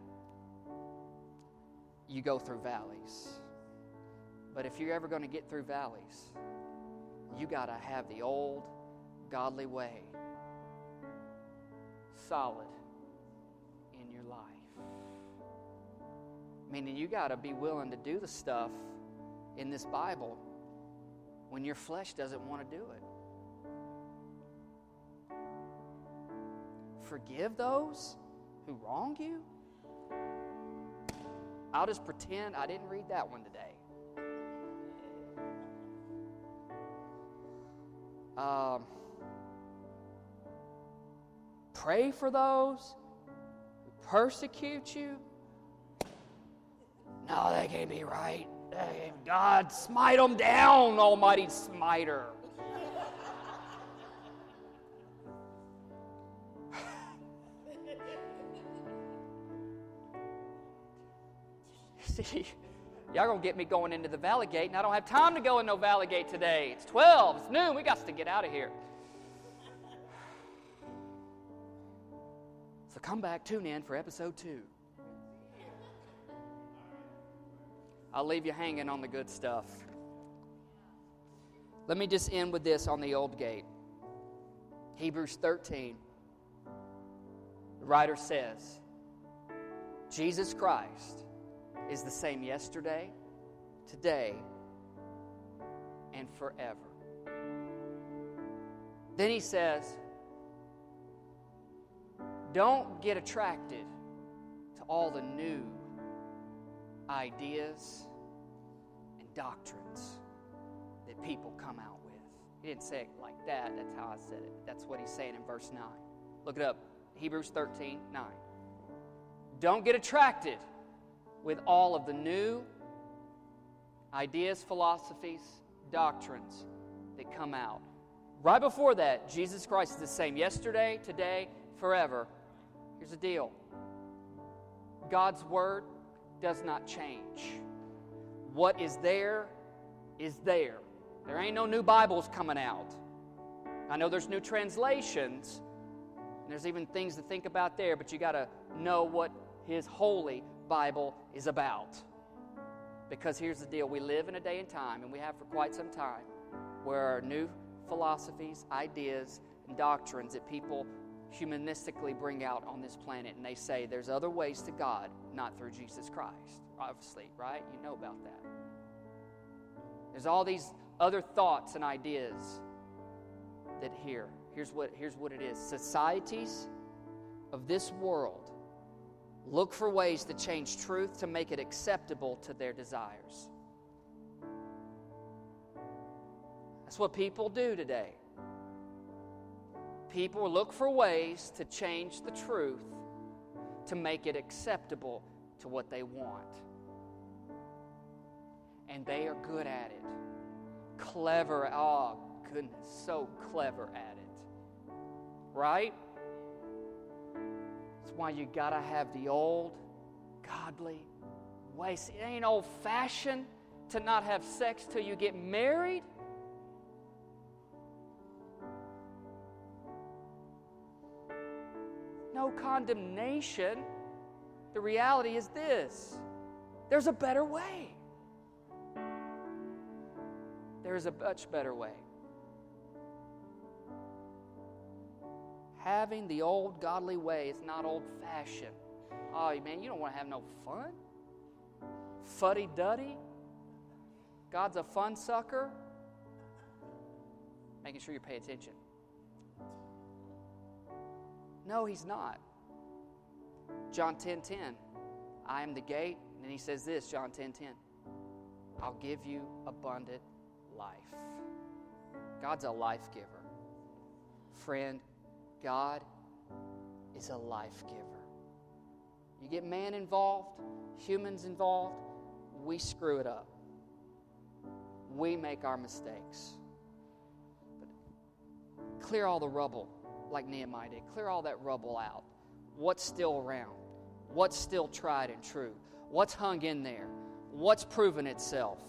You go through valleys. But if you're ever going to get through valleys, you got to have the old godly way solid in your life. Meaning you got to be willing to do the stuff in this Bible when your flesh doesn't want to do it. Forgive those who wrong you? I'll just pretend I didn't read that one today. Um, pray for those who persecute you. No, that can't be right. God, smite them down, Almighty Smiter. Y'all gonna get me going into the Valley Gate, and I don't have time to go in no Valley Gate today. It's 12, it's noon, we got to get out of here. [SIGHS] So come back, tune in for episode two. I'll leave you hanging on the good stuff. Let me just end with this on the old gate. Hebrews 13. The writer says, Jesus Christ is the same yesterday, today, and forever. Then he says, Don't get attracted to all the new ideas and doctrines that people come out with. He didn't say it like that. That's how I said it. That's what he's saying in verse 9. Look it up. Hebrews 13 9. Don't get attracted with all of the new ideas, philosophies, doctrines that come out. Right before that, Jesus Christ is the same yesterday, today, forever. Here's the deal God's Word does not change. What is there is there. There ain't no new Bibles coming out. I know there's new translations, and there's even things to think about there, but you got to know what His holy Bible is about. Because here's the deal we live in a day and time, and we have for quite some time, where new philosophies, ideas, and doctrines that people humanistically bring out on this planet, and they say there's other ways to God, not through Jesus Christ. Obviously, right? You know about that. There's all these other thoughts and ideas that here. Here's what, here's what it is societies of this world look for ways to change truth to make it acceptable to their desires. That's what people do today. People look for ways to change the truth to make it acceptable to what they want. And they are good at it. Clever. Oh, goodness, so clever at it. Right? Why you got to have the old, godly ways. It ain't old fashioned to not have sex till you get married. no condemnation. The reality is this there's a better way. There's a much better way. Having the old godly way is not old fashioned. Oh, man, you don't want to have no fun? Fuddy duddy? God's a fun sucker? Making sure you pay attention. No, he's not. John 10 10. I am the gate. And he says this, John 10 10. I'll give you abundant life. God's a life giver. Friend, God is a life giver. You get man involved, humans involved, we screw it up. We make our mistakes. But clear all the rubble like Nehemiah did. Clear all that rubble out. What's still around? What's still tried and true? What's hung in there? What's proven itself?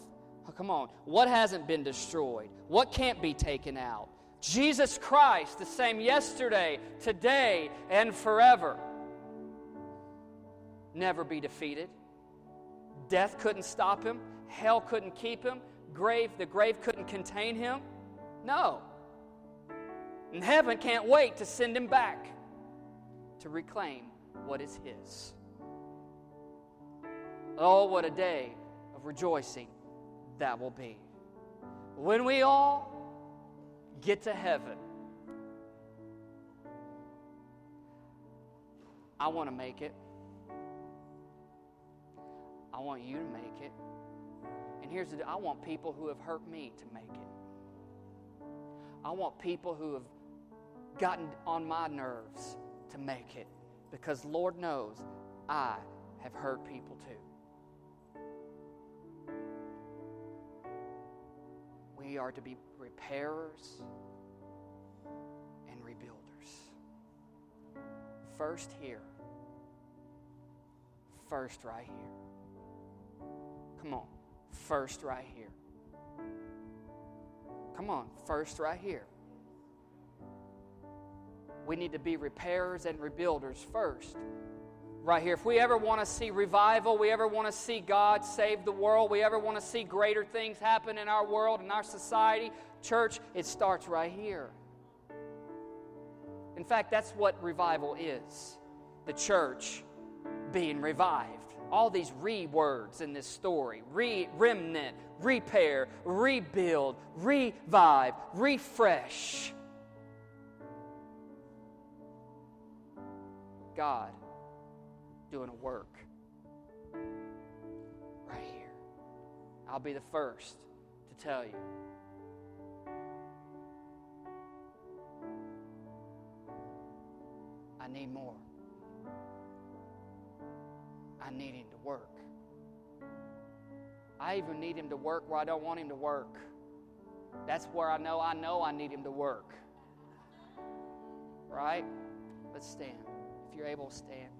Oh, come on. What hasn't been destroyed? What can't be taken out? Jesus Christ, the same yesterday, today, and forever. Never be defeated. Death couldn't stop him. Hell couldn't keep him. Grave, the grave couldn't contain him. No. And heaven can't wait to send him back to reclaim what is his. Oh, what a day of rejoicing that will be. When we all get to heaven, I want to make it. I want you to make it. And here's the deal I want people who have hurt me to make it. I want people who have gotten on my nerves to make it because Lord knows I have hurt people too. We are to be repairers and rebuilders. First here, first right here. Come on, first right here. Come on, first right here we need to be repairers and rebuilders first. Right here. If we ever want to see revival, we ever want to see God save the world, we ever want to see greater things happen in our world, in our society, church, it starts right here. In fact, that's what revival is the church being revived. All these re words in this story re- remnant, repair, rebuild, revive, refresh. God doing a work right here. I'll be the first to tell you. I need more. I need Him to work. I even need Him to work where I don't want Him to work. That's where I know I know I need Him to work. Right? Let's stand. If you're able, to stand.